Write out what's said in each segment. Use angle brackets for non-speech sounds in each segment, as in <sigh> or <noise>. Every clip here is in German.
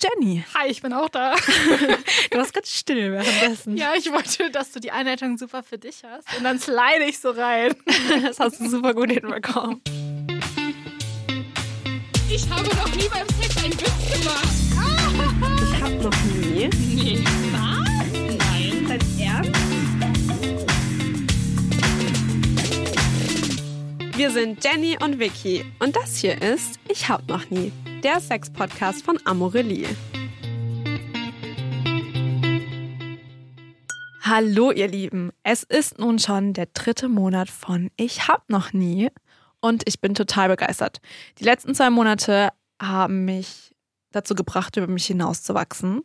Jenny. Hi, ich bin auch da. <laughs> Du warst ganz still währenddessen. Ja, ich wollte, dass du die Einleitung super für dich hast. Und dann slide ich so rein. <laughs> Das hast du super gut hinbekommen. Ich habe noch nie beim Sex einen Witz gemacht. Ich hab noch nie. Nee. Was? Nein. Dein Ernst? Wir sind Jenny und Vicky und das hier ist Ich hab noch nie, der Sex-Podcast von Amorelie. Hallo ihr Lieben, es ist nun schon der dritte Monat von Ich hab noch nie und ich bin total begeistert. Die letzten zwei Monate haben mich dazu gebracht, über mich hinauszuwachsen.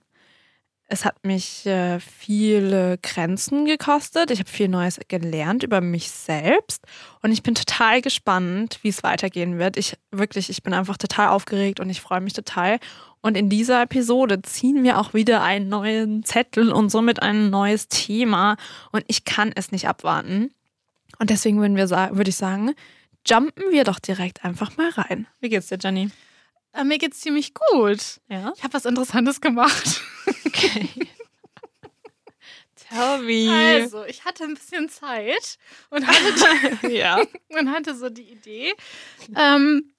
Es hat mich äh, viele Grenzen gekostet. Ich habe viel Neues gelernt über mich selbst und ich bin total gespannt, wie es weitergehen wird. Ich wirklich, ich bin einfach total aufgeregt und ich freue mich total. Und in dieser Episode ziehen wir auch wieder einen neuen Zettel und somit ein neues Thema und ich kann es nicht abwarten. Und deswegen würden wir würde ich sagen, jumpen wir doch direkt einfach mal rein. Wie geht's dir, Jenny? Äh, mir geht's ziemlich gut. Ja. Ich habe was Interessantes gemacht. Okay. <laughs> Tell me. Also, ich hatte ein bisschen Zeit und hatte, <laughs> ja. <laughs> und hatte so die Idee, ähm,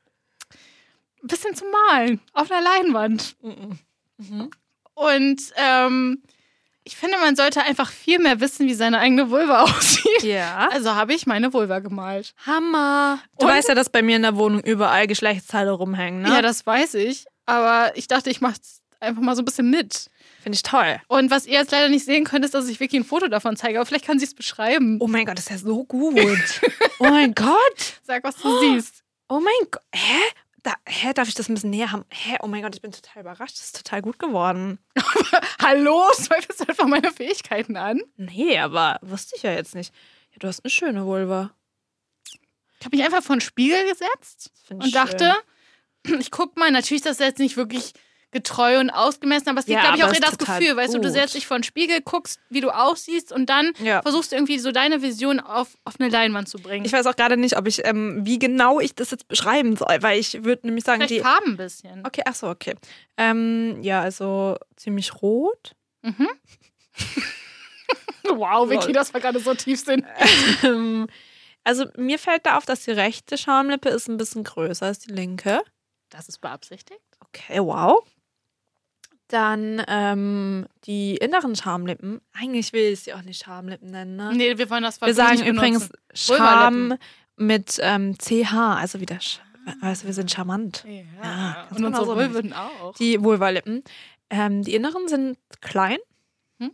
ein bisschen zu malen auf einer Leinwand. Mhm. Und ähm, ich finde, man sollte einfach viel mehr wissen, wie seine eigene Vulva <laughs> aussieht. Ja. Also habe ich meine Vulva gemalt. Hammer. Du Und- weißt ja, dass bei mir in der Wohnung überall Geschlechtsteile rumhängen, ne? Ja, das weiß ich. Aber ich dachte, ich mache einfach mal so ein bisschen mit. finde ich toll. Und was ihr jetzt leider nicht sehen könnt, ist, dass ich wirklich ein Foto davon zeige. Aber vielleicht kann sie es beschreiben. Oh mein Gott, das ist ja so gut. oh mein <laughs> Gott. Sag, was du siehst. Oh mein Gott. Hä? Da, hä, darf ich das ein bisschen näher haben? Hä? Oh mein Gott, ich bin total überrascht. Das ist total gut geworden. <laughs> Hallo, zweifelst du einfach meine Fähigkeiten an? Nee, aber wusste ich ja jetzt nicht. Ja, du hast eine schöne Vulva. Ich habe mich einfach vor den Spiegel gesetzt und ich schön. dachte, <clears throat> ich guck mal, natürlich ist das jetzt nicht wirklich getreu und ausgemessen, aber es gibt, Ja, glaube ich, auch eher das total Gefühl, weißt du, du gut. setzt dich vor den Spiegel, guckst, wie du aussiehst und dann Ja. versuchst du irgendwie so deine Vision auf, auf eine Leinwand zu bringen. Ich weiß auch gerade nicht, ob ich, ähm, wie genau ich das jetzt beschreiben soll, weil ich würde nämlich sagen, Vielleicht die. Farben ein bisschen. Okay, ach so, okay. Ähm, ja, also ziemlich rot. Mhm. <laughs> wow, Vicky, das war gerade so tiefsinn. Ähm, also mir fällt da auf, dass die rechte Schamlippe ist ein bisschen größer als die linke. Das ist beabsichtigt. Okay, wow. Dann ähm, die inneren Schamlippen. Eigentlich will ich sie auch nicht Schamlippen nennen. Ne? Nee, wir wollen das wir sagen übrigens. Scham mit ähm, CH, also wieder, Sch also wir sind charmant. Ja, Ja, und genau unsere so Vulven auch. Die Vulvalippen. Ähm, die inneren sind klein. Hm?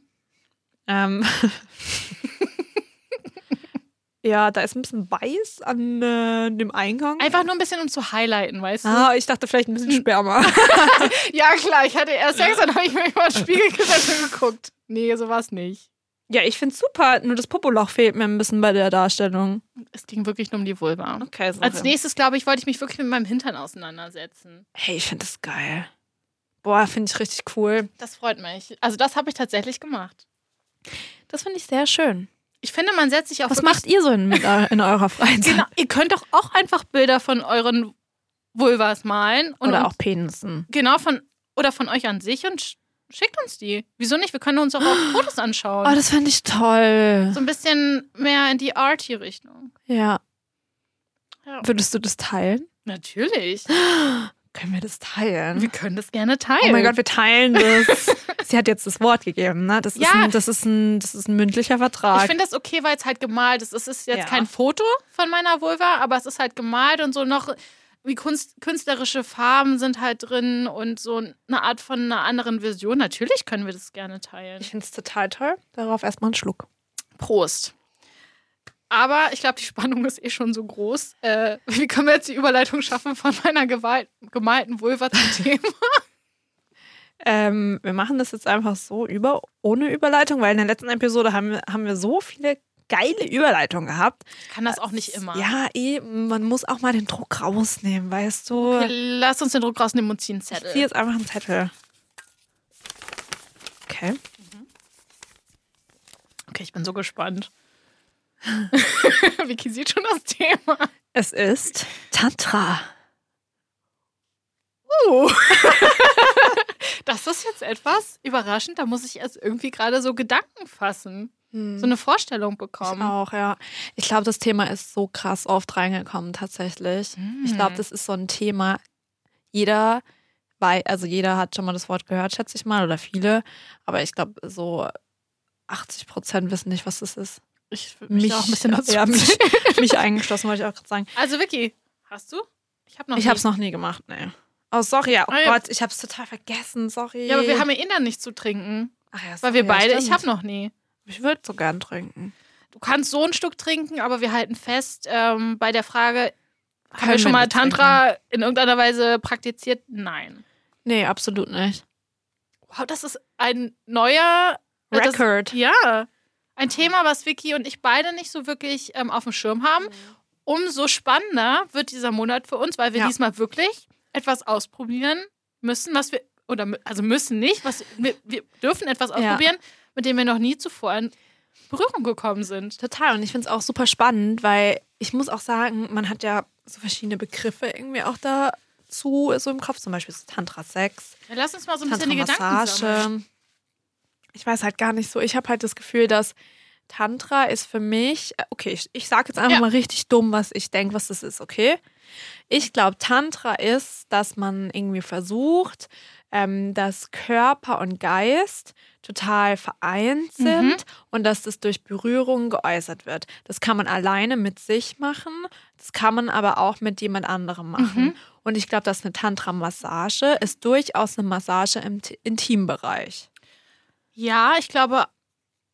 Ähm, <laughs> ja, da ist ein bisschen Weiß an äh, dem Eingang. Einfach nur ein bisschen, um zu highlighten, weißt du? Ah, ich dachte vielleicht ein bisschen Sperma. <laughs> Ja, klar, ich hatte erst Sex, dann habe ich mir mal den Spiegel gesetzt <laughs> und geguckt. Nee, sowas nicht. ja, ich find's super. Nur das Popoloch fehlt mir ein bisschen bei der Darstellung. Es ging wirklich nur um die Vulva. Okay, so Als nächstes, glaube ich, wollte ich mich wirklich mit meinem Hintern auseinandersetzen. Hey, ich finde das geil. Boah, finde ich richtig cool. Das freut mich. Also das habe ich tatsächlich gemacht. Das finde ich sehr schön. Ich finde, man setzt sich auch Was macht ihr so in, in eurer Freizeit? Genau, ihr könnt doch auch einfach Bilder von euren Vulvas malen. Und Oder auch Penissen. Genau, von, oder von euch an sich und sch schickt uns die. Wieso nicht? Wir können uns auch, auch <gasps> Fotos anschauen. Oh, das finde ich toll. so ein bisschen mehr in die Arty-Richtung. Ja. Ja. Würdest du das teilen? Natürlich. <gasps> <gasps> Können wir das teilen? Wir können das gerne teilen. Oh mein Gott, wir teilen das. <laughs> Sie hat jetzt das Wort gegeben, ne? Das, ist, Ja. ein, das, ist, ein, das ist ein mündlicher Vertrag. Ich finde das okay, weil es halt gemalt ist. Es ist jetzt Ja. kein Foto von meiner Vulva, aber es ist halt gemalt und so noch wie Kunst, künstlerische Farben sind halt drin und so eine Art von einer anderen Vision. Natürlich können wir das gerne teilen. ich finde es total toll. Darauf erstmal einen Schluck. Prost. Aber ich glaube, die Spannung ist eh schon so groß. Äh, wie können wir jetzt die Überleitung schaffen von meiner gewalt, gemalten Vulva zum <laughs> Thema? Ähm, wir machen das jetzt einfach so über, ohne Überleitung, weil in der letzten Episode haben wir, haben wir so viele geile Überleitungen gehabt. Ich kann das auch nicht immer. Ja, eben, man muss auch mal den Druck rausnehmen, weißt du? Okay, lass uns den Druck rausnehmen und ziehen einen Ich Zettel. ziehe jetzt einfach einen Zettel. Okay. Okay, ich bin so gespannt. <laughs> Vicky sieht schon das Thema. Es ist Tantra. Uh. <laughs> Das ist jetzt etwas überraschend. Da muss ich erst irgendwie gerade so Gedanken fassen. So eine Vorstellung Ich bekommen. auch, ja. Ich glaube, das Thema ist so krass oft reingekommen, tatsächlich. Ich glaube, das ist so ein Thema. Jeder, weil, also jeder hat schon mal das Wort gehört, schätze ich mal, oder viele. Aber ich glaube, so 80 Prozent wissen nicht, was das ist. Ich mich, da auch ein bisschen dazu ja, mich, <laughs> mich <laughs> eingeschlossen, wollte ich auch gerade sagen. Also Vicky, hast du? Ich habe noch ich nie. habe es noch nie gemacht, nee. Oh, sorry, ja. Oh Ah, ja. Gott, ich habe es total vergessen, sorry. Ja, aber wir haben ja eh dann nicht zu trinken. Ach ja, Weil sorry, wir ja, beide, ich stimmt. habe noch nie. Ich würde so gern trinken. Du kannst so ein Stück trinken, aber wir halten fest, ähm, bei der Frage, haben Können wir schon wir mal nicht trinken. Tantra in irgendeiner Weise praktiziert? Nein. Nee, absolut nicht. Wow, das ist ein neuer äh, das- Record. Ja. Ein Thema, was Vicky und ich beide nicht so wirklich ähm, auf dem Schirm haben. Umso spannender wird dieser Monat für uns, weil wir Ja. diesmal wirklich etwas ausprobieren müssen, was wir, oder also müssen nicht, was wir, wir dürfen etwas Ja. ausprobieren, mit dem wir noch nie zuvor in Berührung gekommen sind. Total. Und ich finde es auch super spannend, weil ich muss auch sagen, man hat ja so verschiedene Begriffe irgendwie auch dazu so im Kopf. Zum Beispiel so Tantra-Sex, Ja, lass uns mal so ein bisschen die Gedanken sammeln. Ich weiß halt gar nicht so. Ich habe halt das Gefühl, dass Tantra ist für mich, äh, okay, ich, ich sage jetzt einfach Ja. mal richtig dumm, was ich denke, was das ist, okay? Ich glaube, Tantra ist, dass man irgendwie versucht, ähm, dass Körper und Geist total vereint sind Mhm. und dass das durch Berührung geäußert wird. Das kann man alleine mit sich machen, das kann man aber auch mit jemand anderem machen. Mhm. Und ich glaube, dass eine Tantra-Massage ist durchaus eine Massage im T- Intimbereich. Ja, ich glaube,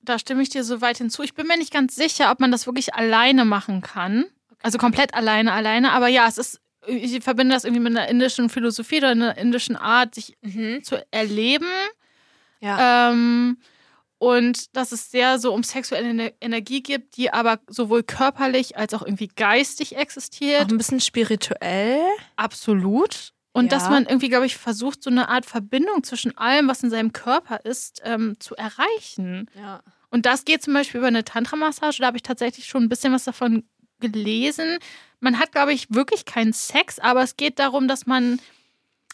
da stimme ich dir so weit hinzu. Ich bin mir nicht ganz sicher, ob man das wirklich alleine machen kann. Also komplett alleine, alleine. Aber ja, es ist, ich verbinde das irgendwie mit einer indischen Philosophie oder einer indischen Art, sich zu erleben. Ja. Ähm, und dass es sehr so um sexuelle Ener- Energie gibt, die aber sowohl körperlich als auch irgendwie geistig auch existiert. ein bisschen spirituell. Absolut. Und Ja. dass man irgendwie, glaube ich, versucht, so eine Art Verbindung zwischen allem, was in seinem Körper ist, ähm, zu erreichen. Ja. Und das geht zum Beispiel über eine Tantra-Massage. Da habe ich tatsächlich schon ein bisschen was davon gelesen. Man hat, glaube ich, wirklich keinen Sex, aber es geht darum, dass man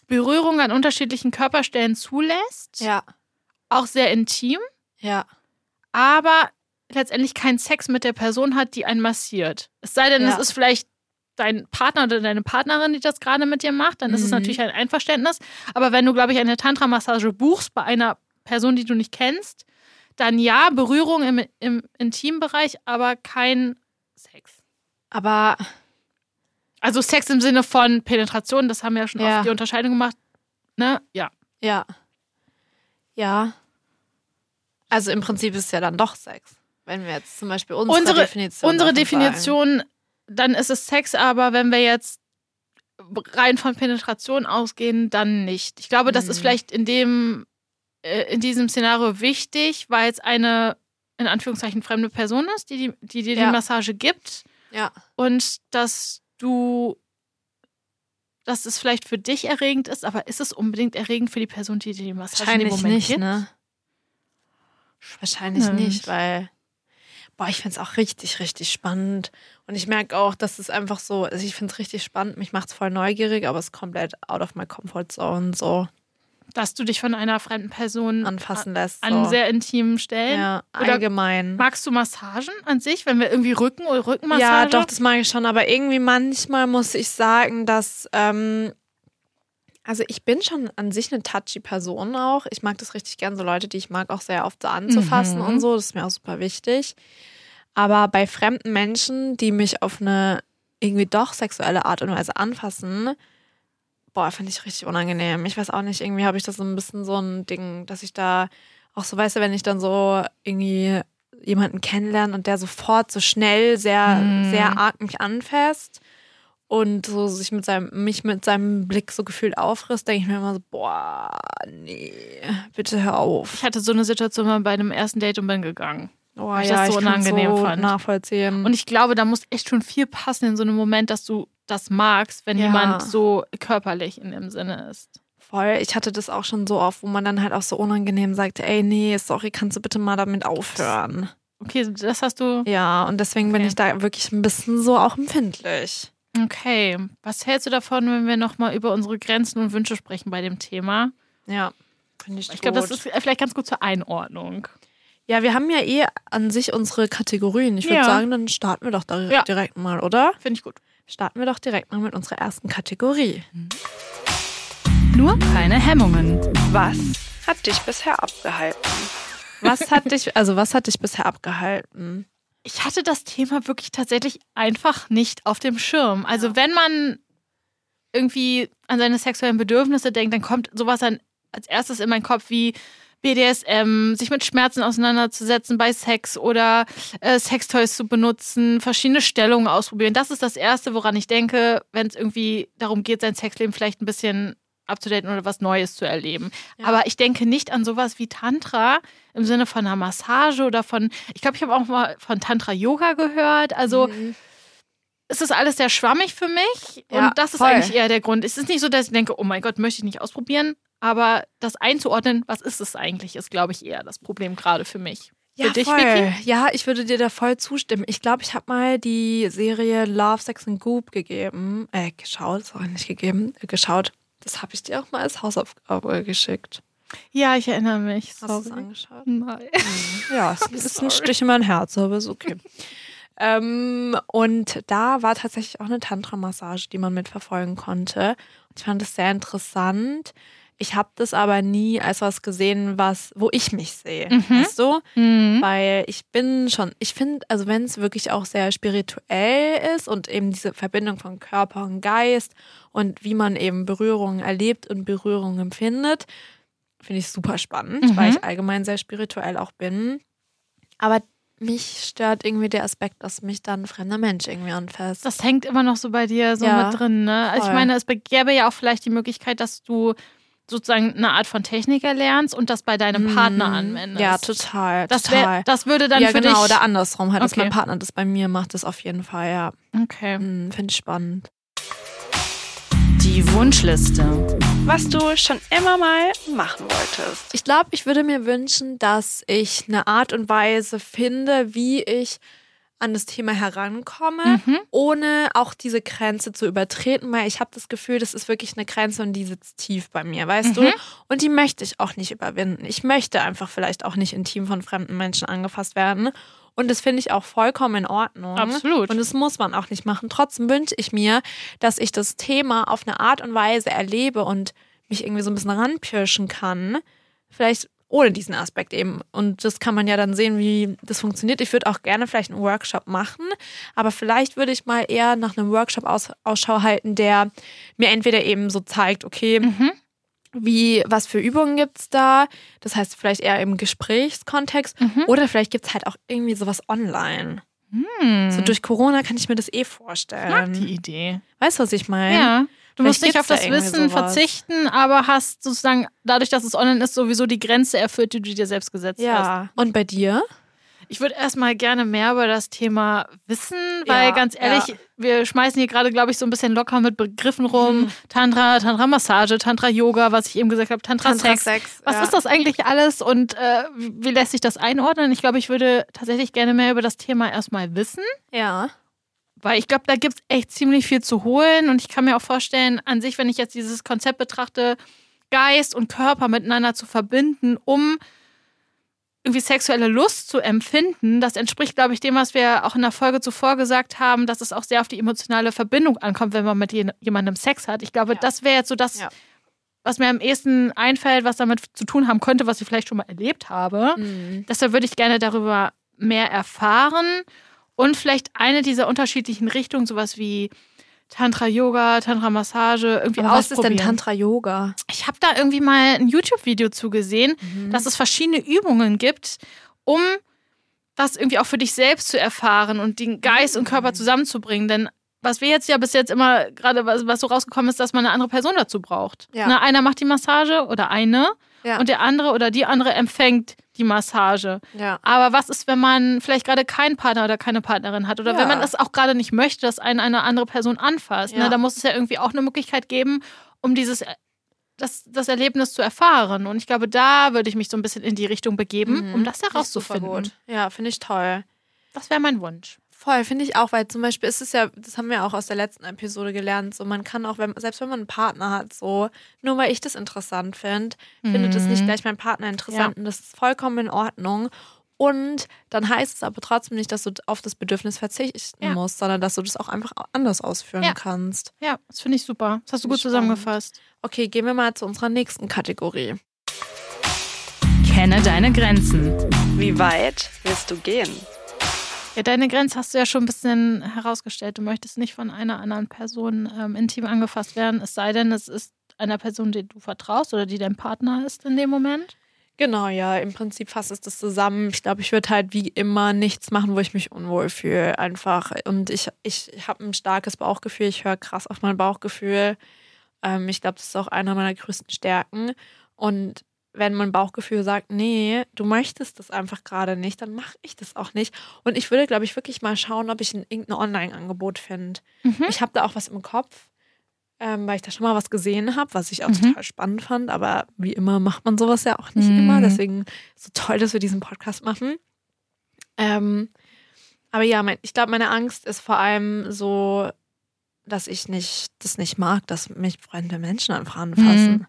Berührung an unterschiedlichen Körperstellen zulässt. Ja. Auch sehr intim, Ja. aber letztendlich keinen Sex mit der Person hat, die einen massiert. Es sei denn, Ja. es ist vielleicht dein Partner oder deine Partnerin, die das gerade mit dir macht, dann ist es Mhm. natürlich ein Einverständnis. Aber wenn du, glaube ich, eine Tantra-Massage buchst bei einer Person, die du nicht kennst, dann ja, Berührung im, im Intimbereich, aber kein Sex. Aber Also Sex im Sinne von Penetration, das haben wir ja schon Ja. oft die Unterscheidung gemacht. Ne? Ja. ja. Ja. Also im Prinzip ist es ja dann doch Sex. Wenn wir jetzt zum Beispiel unsere, Unsere- Definition. Unsere. Definition, dann ist es Sex, aber wenn wir jetzt rein von Penetration ausgehen, dann nicht. Ich glaube, das ist Mhm. vielleicht in dem, äh, in diesem Szenario wichtig, weil es eine, in Anführungszeichen, fremde Person ist, die, die, die dir Ja. die Massage gibt Ja. und dass du, dass es vielleicht für dich erregend ist, aber ist es unbedingt erregend für die Person, die dir die Massage in dem Wahrscheinlich Moment nicht, gibt? ne? Wahrscheinlich nicht, weil. Boah, ich finde es auch richtig, richtig spannend. Und ich merke auch, dass es einfach so, also ich finde es richtig spannend, mich macht es voll neugierig, aber es ist komplett out of my comfort zone, so Dass du dich von einer fremden Person anfassen lässt. an so. sehr intimen Stellen ja, oder- allgemein. Magst du Massagen an sich, wenn wir irgendwie Rücken oder Ja, Rückenmassage? doch, das mag ich schon, aber irgendwie manchmal muss ich sagen, dass, ähm, also ich bin schon an sich eine touchy Person auch. Ich mag das richtig gern, so Leute, die ich mag, auch sehr oft so anzufassen Mhm. und so. Das ist mir auch super wichtig. Aber bei fremden Menschen, die mich auf eine irgendwie doch sexuelle Art und Weise anfassen, boah, finde ich richtig unangenehm. Ich weiß auch nicht, irgendwie habe ich das so ein bisschen so ein Ding, dass ich da auch so, weißt du, wenn ich dann so irgendwie jemanden kennenlerne und der sofort so schnell sehr, Mhm. sehr arg mich anfasst und so sich mit seinem, mich mit seinem Blick so gefühlt aufrisst, denke ich mir immer so, boah, nee, bitte hör auf. ich hatte so eine Situation mal bei einem ersten Date und bin gegangen. Oh Weil ich das so kann's unangenehm so fand. nachvollziehen. Und ich glaube, da muss echt schon viel passen in so einem Moment, dass du das magst, wenn Ja. jemand so körperlich in dem Sinne ist. Voll, ich hatte das auch schon so oft, wo man dann halt auch so unangenehm sagte, ey, nee, sorry, kannst du bitte mal damit aufhören? Okay, das hast du. Ja, und deswegen bin Okay. ich da wirklich ein bisschen so auch empfindlich. Okay, was hältst du davon, wenn wir nochmal über unsere Grenzen und Wünsche sprechen bei dem Thema? Ja, finde ich Ich glaube, das ist vielleicht ganz gut zur Einordnung. Ja, wir haben ja eh an sich unsere Kategorien. Ich würde Ja. sagen, dann starten wir doch da Ja. direkt mal, oder? Finde ich gut. Starten wir doch direkt mal mit unserer ersten Kategorie. Nur keine Hemmungen. Was hat dich bisher abgehalten? Was hat dich, also was hat dich bisher abgehalten? Ich hatte das Thema wirklich tatsächlich einfach nicht auf dem Schirm. Also wenn man irgendwie an seine sexuellen Bedürfnisse denkt, dann kommt sowas dann als erstes in meinen Kopf wie BDSM, sich mit Schmerzen auseinanderzusetzen bei Sex oder äh, Sextoys zu benutzen, verschiedene Stellungen ausprobieren. Das ist das Erste, woran ich denke, wenn es irgendwie darum geht, sein Sexleben vielleicht ein bisschen abzudaten oder was Neues zu erleben. Ja. Aber ich denke nicht an sowas wie Tantra im Sinne von einer Massage oder von, ich glaube, ich habe auch mal von Tantra-Yoga gehört. Also Mhm. es ist alles sehr schwammig für mich Ja, und das ist voll. eigentlich eher der Grund. Es ist nicht so, dass ich denke, oh mein Gott, möchte ich nicht ausprobieren, aber das einzuordnen, was ist es eigentlich, ist, glaube ich, eher das Problem gerade für mich. Ja, für dich, voll. Vicky? Ja, ich würde dir da voll zustimmen. Ich glaube, ich habe mal die Serie Love, Sex and Goop gegeben. Äh, geschaut, sorry, nicht gegeben. Äh, geschaut. Das habe ich dir auch mal als Hausaufgabe geschickt. Ja, ich erinnere mich. Hast du es Sorry. angeschaut? Nein. Ja, es <laughs> ist ein Sorry. Stich in mein Herz, aber ist okay. ähm, und da war tatsächlich auch eine Tantra-Massage, die man mitverfolgen konnte. Und ich fand es sehr interessant. Ich habe das aber nie als was gesehen, was, wo ich mich sehe. Mhm. Weißt du? Mhm. Weil ich bin schon, ich finde, also wenn es wirklich auch sehr spirituell ist und eben diese Verbindung von Körper und Geist und wie man eben Berührungen erlebt und Berührungen empfindet, finde ich super spannend, Mhm. weil ich allgemein sehr spirituell auch bin. Aber mich stört irgendwie der Aspekt, dass mich dann ein fremder Mensch irgendwie anfasst. Das hängt immer noch so bei dir so Ja, mit drin, ne? Also ich meine, es gäbe ja auch vielleicht die Möglichkeit, dass du sozusagen eine Art von Technik erlernst und das bei deinem Partner Mhm. anwendest. Ja, total. Das, total. wär, das würde dann ja, für genau, dich. oder andersrum, halt, dass Okay. mein Partner das bei mir macht, das auf jeden Fall, ja. Okay. Hm, Finde ich spannend. Die Wunschliste. was du schon immer mal machen wolltest. Ich glaube, ich würde mir wünschen, dass ich eine Art und Weise finde, wie ich an das Thema herankomme, Mhm. ohne auch diese Grenze zu übertreten, weil ich habe das Gefühl, das ist wirklich eine Grenze und die sitzt tief bei mir, weißt du? Mhm. Und die möchte ich auch nicht überwinden. Ich möchte einfach vielleicht auch nicht intim von fremden Menschen angefasst werden. Und das finde ich auch vollkommen in Ordnung. Absolut. Und das muss man auch nicht machen. Trotzdem wünsche ich mir, dass ich das Thema auf eine Art und Weise erlebe und mich irgendwie so ein bisschen ranpirschen kann. Vielleicht ohne diesen Aspekt eben. Und das kann man ja dann sehen, wie das funktioniert. Ich würde auch gerne vielleicht einen Workshop machen, aber vielleicht würde ich mal eher nach einem Workshop aus, Ausschau halten, der mir entweder eben so zeigt, okay, Mhm. wie, was für Übungen gibt's da? Das heißt, vielleicht eher im Gesprächskontext. Mhm. Oder vielleicht gibt's halt auch irgendwie sowas online. Hm. So durch Corona kann ich mir das eh ich mag vorstellen. die Idee. Weißt du, was ich meine? Ja. Du musst nicht auf das da irgendwie Wissen sowas. verzichten, aber hast sozusagen, dadurch, dass es online ist, sowieso die Grenze erfüllt, die du dir selbst gesetzt hast. Ja. Und bei dir? Ich würde erstmal gerne mehr über das Thema wissen, weil Ja, ganz ehrlich, ja. wir schmeißen hier gerade, glaube ich, so ein bisschen locker mit Begriffen rum. Tantra, Tantra-Massage, Tantra-Yoga, was ich eben gesagt habe, Tantra-Sex. Was ja. ist das eigentlich alles und äh, wie lässt sich das einordnen? Ich glaube, ich würde tatsächlich gerne mehr über das Thema erstmal wissen, Ja. Weil ich glaube, da gibt es echt ziemlich viel zu holen und ich kann mir auch vorstellen, an sich, wenn ich jetzt dieses Konzept betrachte, Geist und Körper miteinander zu verbinden, um irgendwie sexuelle Lust zu empfinden, das entspricht, glaube ich, dem, was wir auch in der Folge zuvor gesagt haben, dass es auch sehr auf die emotionale Verbindung ankommt, wenn man mit jemandem Sex hat. Ich glaube, Ja. das wäre jetzt so das, Ja. was mir am ehesten einfällt, was damit zu tun haben könnte, was ich vielleicht schon mal erlebt habe. Mhm. Deshalb würde ich gerne darüber mehr erfahren und vielleicht eine dieser unterschiedlichen Richtungen, sowas wie Tantra-Yoga, Tantra-Massage, irgendwie Aber was ist denn Tantra-Yoga? Ich habe da irgendwie mal ein YouTube-Video zugesehen, Mhm. dass es verschiedene Übungen gibt, um das irgendwie auch für dich selbst zu erfahren und den Geist und Mhm. Körper zusammenzubringen. Denn was wir jetzt ja bis jetzt immer gerade, was, was so rausgekommen ist, dass man eine andere Person dazu braucht. Ja. Na, einer macht die Massage oder eine Ja. und der andere oder die andere empfängt die Massage. ja. Aber was ist, wenn man vielleicht gerade keinen Partner oder keine Partnerin hat oder Ja. wenn man das auch gerade nicht möchte, dass einen eine andere Person anfasst? Ja. Ne? Da muss es ja irgendwie auch eine Möglichkeit geben, um dieses das, das Erlebnis zu erfahren. Und ich glaube, da würde ich mich so ein bisschen in die Richtung begeben, Mhm. um das herauszufinden. Ja, finde ich toll. Das wäre mein Wunsch. Voll, finde ich auch, weil zum Beispiel ist es ja, das haben wir auch aus der letzten Episode gelernt, so man kann auch, wenn, selbst wenn man einen Partner hat, so, nur weil ich das interessant finde, findet es nicht Mhm. gleich mein Partner interessant und das ist vollkommen in Ordnung. Und dann heißt es aber trotzdem nicht, dass du auf das Bedürfnis verzichten Ja. musst, sondern dass du das auch einfach anders ausführen Ja. kannst. Ja, das finde ich super. Das hast du gut Spannend. zusammengefasst. Okay, gehen wir mal zu unserer nächsten Kategorie. Kenne deine Grenzen. Wie weit willst du gehen? Ja, deine Grenze hast du ja schon ein bisschen herausgestellt. Du möchtest nicht von einer anderen Person ähm, intim angefasst werden, es sei denn, es ist einer Person, die du vertraust oder die dein Partner ist in dem Moment. Genau, ja, im Prinzip fasst es das zusammen. Ich glaube, ich würde halt wie immer nichts machen, wo ich mich unwohl fühle. Einfach. Und ich, ich, habe ein starkes Bauchgefühl. Ich höre krass auf mein Bauchgefühl. Ähm, ich glaube, das ist auch einer meiner größten Stärken. Und wenn mein Bauchgefühl sagt, nee, du möchtest das einfach gerade nicht, dann mache ich das auch nicht. Und ich würde, glaube ich, wirklich mal schauen, ob ich ein, irgendein Online-Angebot finde. Mhm. Ich habe da auch was im Kopf, ähm, weil ich da schon mal was gesehen habe, was ich auch Mhm. total spannend fand. Aber wie immer macht man sowas ja auch nicht Mhm. immer. Deswegen ist so toll, dass wir diesen Podcast machen. Ähm, aber ja, mein, ich glaube, meine Angst ist vor allem so, dass ich nicht das nicht mag, dass mich fremde Menschen einfach anfassen.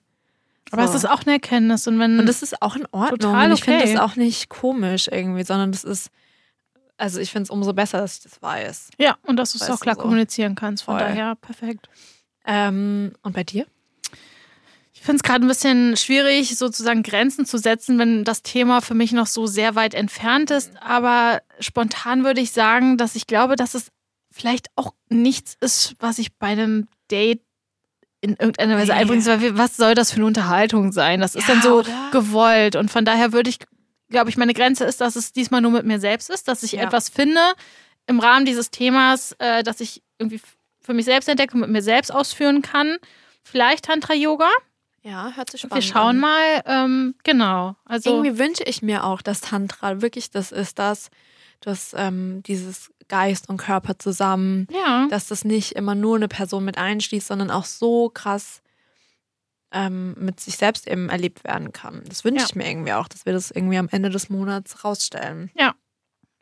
Mhm. Aber es ist auch eine Erkenntnis. Und wenn Und das ist auch in Ordnung. Total und ich finde das auch nicht komisch irgendwie, sondern das ist, also ich finde es umso besser, dass ich das weiß. ja, und dass du es auch klar so. kommunizieren kannst. Von Voll. daher perfekt. Ähm, und bei dir? Ich finde es gerade ein bisschen schwierig, sozusagen Grenzen zu setzen, wenn das Thema für mich noch so sehr weit entfernt ist. Aber spontan würde ich sagen, dass ich glaube, dass es vielleicht auch nichts ist, was ich bei einem Date in irgendeiner Weise einbringen. Weil Was soll das für eine Unterhaltung sein? Das ist Ja, dann so oder? gewollt. Und von daher würde ich, glaube ich, meine Grenze ist, dass es diesmal nur mit mir selbst ist, dass ich Ja. etwas finde im Rahmen dieses Themas, äh, dass ich irgendwie für mich selbst entdecke und mit mir selbst ausführen kann. Vielleicht Tantra-Yoga. Ja, hört sich Wir spannend schauen an. mal. Ähm, genau. Also Irgendwie wünsche ich mir auch, dass Tantra wirklich das ist, dass, dass ähm, dieses Geist und Körper zusammen, ja. dass das nicht immer nur eine Person mit einschließt, sondern auch so krass ähm, mit sich selbst eben erlebt werden kann. Das wünsche Ja. ich mir irgendwie auch, dass wir das irgendwie am Ende des Monats rausstellen.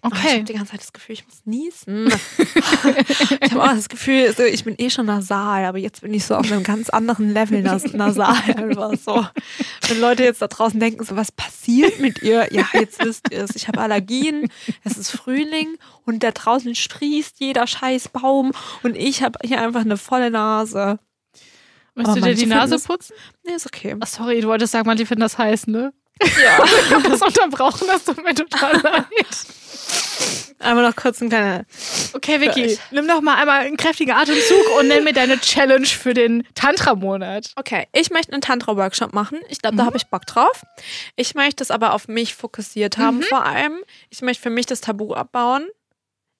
Oh, ich Okay. habe die ganze Zeit das Gefühl, ich muss niesen. <laughs> ich habe auch das Gefühl, so, ich bin eh schon nasal, aber jetzt bin ich so auf einem ganz anderen Level nas <laughs> nasal. Einfach so. Wenn Leute jetzt da draußen denken, so, was passiert mit ihr? Ja, jetzt wisst ihr es. Ich habe Allergien, es ist Frühling und da draußen sprießt jeder scheiß Baum und ich habe hier einfach eine volle Nase. Möchtest du dir die Nase putzen? Nee, ist okay. Ach, sorry, du wolltest sagen, manche finden das heiß, ne? Ja. <laughs> Das unterbrochen, das tut mir total leid. Einmal noch kurz ein kleiner. Okay, Vicky, nimm doch mal einmal einen kräftigen Atemzug und nenn mir deine Challenge für den Tantra-Monat. Okay, ich möchte einen Tantra-Workshop machen. Ich glaube, da habe ich Bock drauf. Ich möchte es aber auf mich fokussiert haben, vor allem. Ich möchte für mich das Tabu abbauen.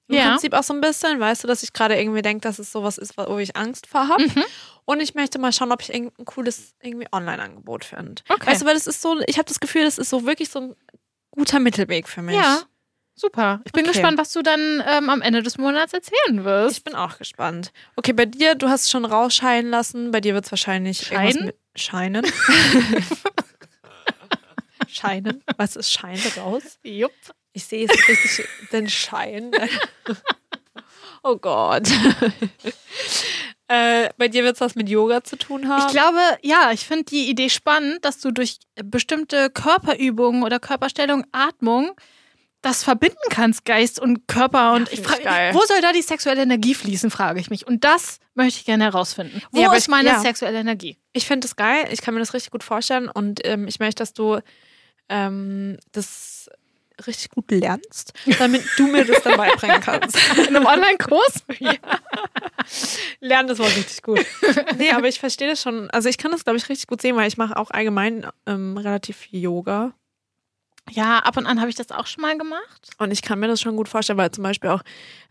Im Ja. Prinzip auch so ein bisschen, weißt du, dass ich gerade irgendwie denke, dass es sowas ist, wo ich Angst vor habe. Mhm. Und ich möchte mal schauen, ob ich irgendein cooles irgendwie Online-Angebot finde. Okay. Weißt du, weil das ist so, ich habe das Gefühl, das ist so wirklich so ein guter Mittelweg für mich. Ja, super. Ich bin Okay. gespannt, was du dann ähm, am Ende des Monats erzählen wirst. Ich bin auch gespannt. Okay, bei dir, du hast es schon rausscheinen lassen. Bei dir wird es wahrscheinlich mit Scheinen. <laughs> scheinen. Was ist Schein raus? Jupp. Ich sehe es richtig, den Schein. <laughs> oh Gott. äh, bei dir wird es was mit Yoga zu tun haben. Ich glaube, ja, ich finde die Idee spannend, dass du durch bestimmte Körperübungen oder Körperstellung, Atmung das verbinden kannst, Geist und Körper. Und ich find frage, ich geil. wo soll da die sexuelle Energie fließen, frage ich mich. Und das möchte ich gerne herausfinden. Wo Ja, ist ich- meine ja. sexuelle Energie? Ich finde das geil. Ich kann mir das richtig gut vorstellen. Und ähm, ich möchte, dass du ähm, das richtig gut lernst, damit du mir das dann beibringen kannst. <laughs> In einem Online-Kurs? <laughs> Lernen das war richtig gut. Nee, aber ich verstehe das schon. Also ich kann das, glaube ich, richtig gut sehen, weil ich mache auch allgemein ähm, relativ viel Yoga. Ja, ab und an habe ich das auch schon mal gemacht. Und ich kann mir das schon gut vorstellen, weil zum Beispiel auch,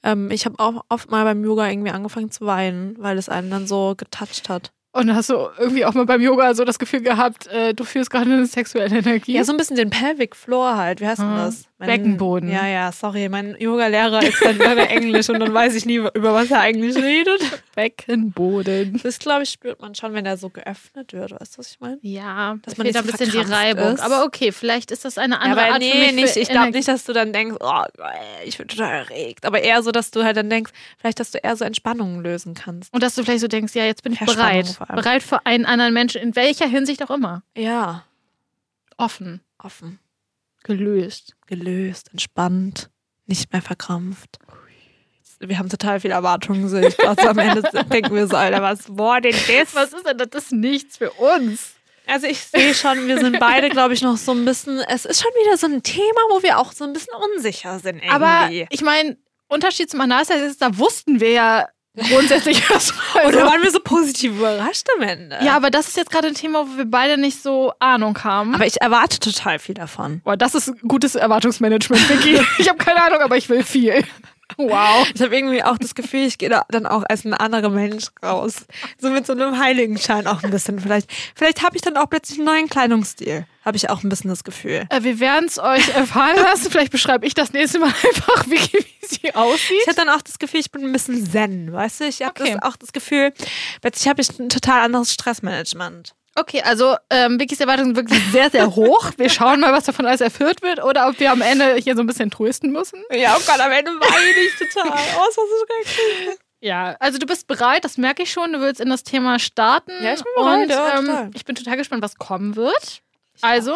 ähm, ich habe auch oft mal beim Yoga irgendwie angefangen zu weinen, weil es einen dann so getoucht hat. Und hast du irgendwie auch mal beim Yoga so das Gefühl gehabt, äh, du fühlst gerade eine sexuelle Energie? Ja, so ein bisschen den Pelvic Floor halt. Wie heißt denn Ah, das? Mein- Beckenboden. Ja, ja, sorry. Mein Yoga-Lehrer ist dann leider <laughs> Englisch und dann weiß ich nie, über was er eigentlich redet. Beckenboden. Das, glaube ich, spürt man schon, wenn der so geöffnet wird. Weißt du, was ich meine? Ja, Dass man da ein bisschen die Reibung. ist. Aber okay, vielleicht ist das eine Ja, andere aber Art nee, für mich. nicht. für Ich glaube nicht, dass du dann denkst, oh, ich bin total erregt. Aber eher so, dass du halt dann denkst, vielleicht, dass du eher so Entspannungen lösen kannst. Und dass du vielleicht so denkst, ja, jetzt bin ich bereit. Vor allem. Bereit für einen anderen Menschen, in welcher Hinsicht auch immer. Ja, Offen, offen, gelöst. gelöst, entspannt, nicht mehr verkrampft. Wir haben total viele Erwartungen, ich gerade. Am Ende <laughs> denken wir so, Alter, was war denn das? Was ist denn das? Das ist nichts für uns. Also ich sehe schon, wir sind beide, glaube ich, noch so ein bisschen, es ist schon wieder so ein Thema, wo wir auch so ein bisschen unsicher sind irgendwie. Aber ich meine, Unterschied zum Analsex ist, da wussten wir ja grundsätzlich <laughs> was. Oder waren wir so positiv überrascht am Ende? ja, aber das ist jetzt gerade ein Thema, wo wir beide nicht so Ahnung haben. aber ich erwarte total viel davon. Boah, das ist gutes Erwartungsmanagement, Vicky. <laughs> ich habe keine Ahnung, aber ich will viel. Wow. Ich habe irgendwie auch das Gefühl, ich gehe da dann auch als ein anderer Mensch raus. So mit so einem Heiligenschein auch ein bisschen. Vielleicht, vielleicht habe ich dann auch plötzlich einen neuen Kleidungsstil. Habe ich auch ein bisschen das Gefühl. Äh, wir werden es euch erfahren <laughs> lassen. Vielleicht beschreibe ich das nächste Mal <laughs> einfach, Vicky, wie sie aussieht. Ich habe dann auch das Gefühl, ich bin ein bisschen zen, weißt du? Ich habe Okay. auch das Gefühl, plötzlich habe ich ein total anderes Stressmanagement. Okay, also ähm, Vickys Erwartungen sind wirklich sehr, sehr hoch. Wir <laughs> schauen mal, was davon alles erfüllt wird oder ob wir am Ende hier so ein bisschen trösten müssen. Ja, oh Gott, am Ende weine ich total. Oh, so schrecklich. Ja, also du bist bereit, das merke ich schon. Du willst in das Thema starten. Ja, ich bin bereit, Und, ja, ähm, ich bin total gespannt, was kommen wird. Also,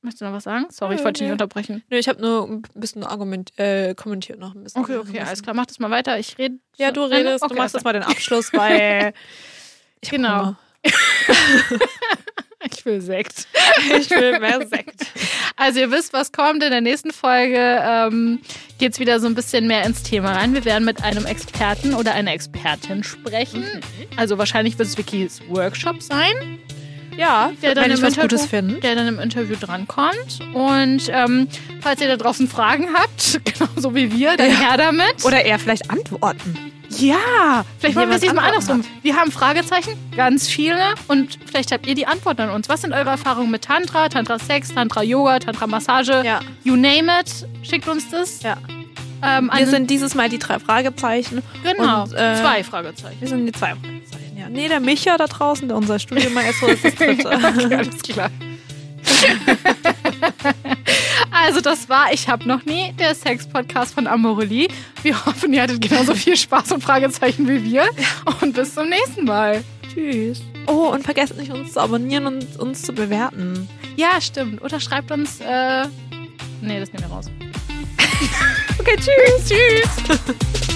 möchtest du noch was sagen? Sorry, ich wollte dich nicht unterbrechen. Nö, ich habe nur ein bisschen argument, äh, kommentiert noch ein bisschen. Okay, okay, alles klar. Mach das mal weiter. Ich rede. Ja, du redest, Okay, du machst jetzt mal den Abschluss, weil <laughs> ich Genau. <laughs> Ich will Sekt. Ich will mehr <laughs> Sekt. Also ihr wisst, was kommt. In der nächsten Folge ähm, geht es wieder so ein bisschen mehr ins Thema rein. Wir werden mit einem Experten oder einer Expertin sprechen. Also wahrscheinlich wird es Vickys Workshop sein, Ja, Der dann wenn im was Interview- Gutes finde. der dann im Interview drankommt. Und ähm, falls ihr da draußen Fragen habt, <laughs> genauso wie wir, dann Ja. her damit. Oder eher vielleicht Antworten. ja, vielleicht machen wir es diesmal andersrum. Wir haben Fragezeichen, ganz viele. Und vielleicht habt ihr die Antworten an uns. Was sind eure Erfahrungen mit Tantra, Tantra-Sex, Tantra-Yoga, Tantra-Massage? Ja. You name it, schickt uns das. Ja. Ähm, Wir sind dieses Mal die drei Fragezeichen. genau und, äh, zwei Fragezeichen. Wir sind die zwei Fragezeichen, ja. Nee, der Micha da draußen, der unser Studienmaestro ist <laughs> das dritte. okay, alles klar. <laughs> also das war Ich hab noch nie, der Sex-Podcast von Amorelie. Wir hoffen, ihr hattet genauso viel Spaß und Fragezeichen wie wir. Und bis zum nächsten Mal. Tschüss. Oh, und vergesst nicht, uns zu abonnieren und uns zu bewerten. Ja, stimmt. Oder schreibt uns... Äh nee, das nehmen wir raus. <laughs> Okay, tschüss. Tschüss.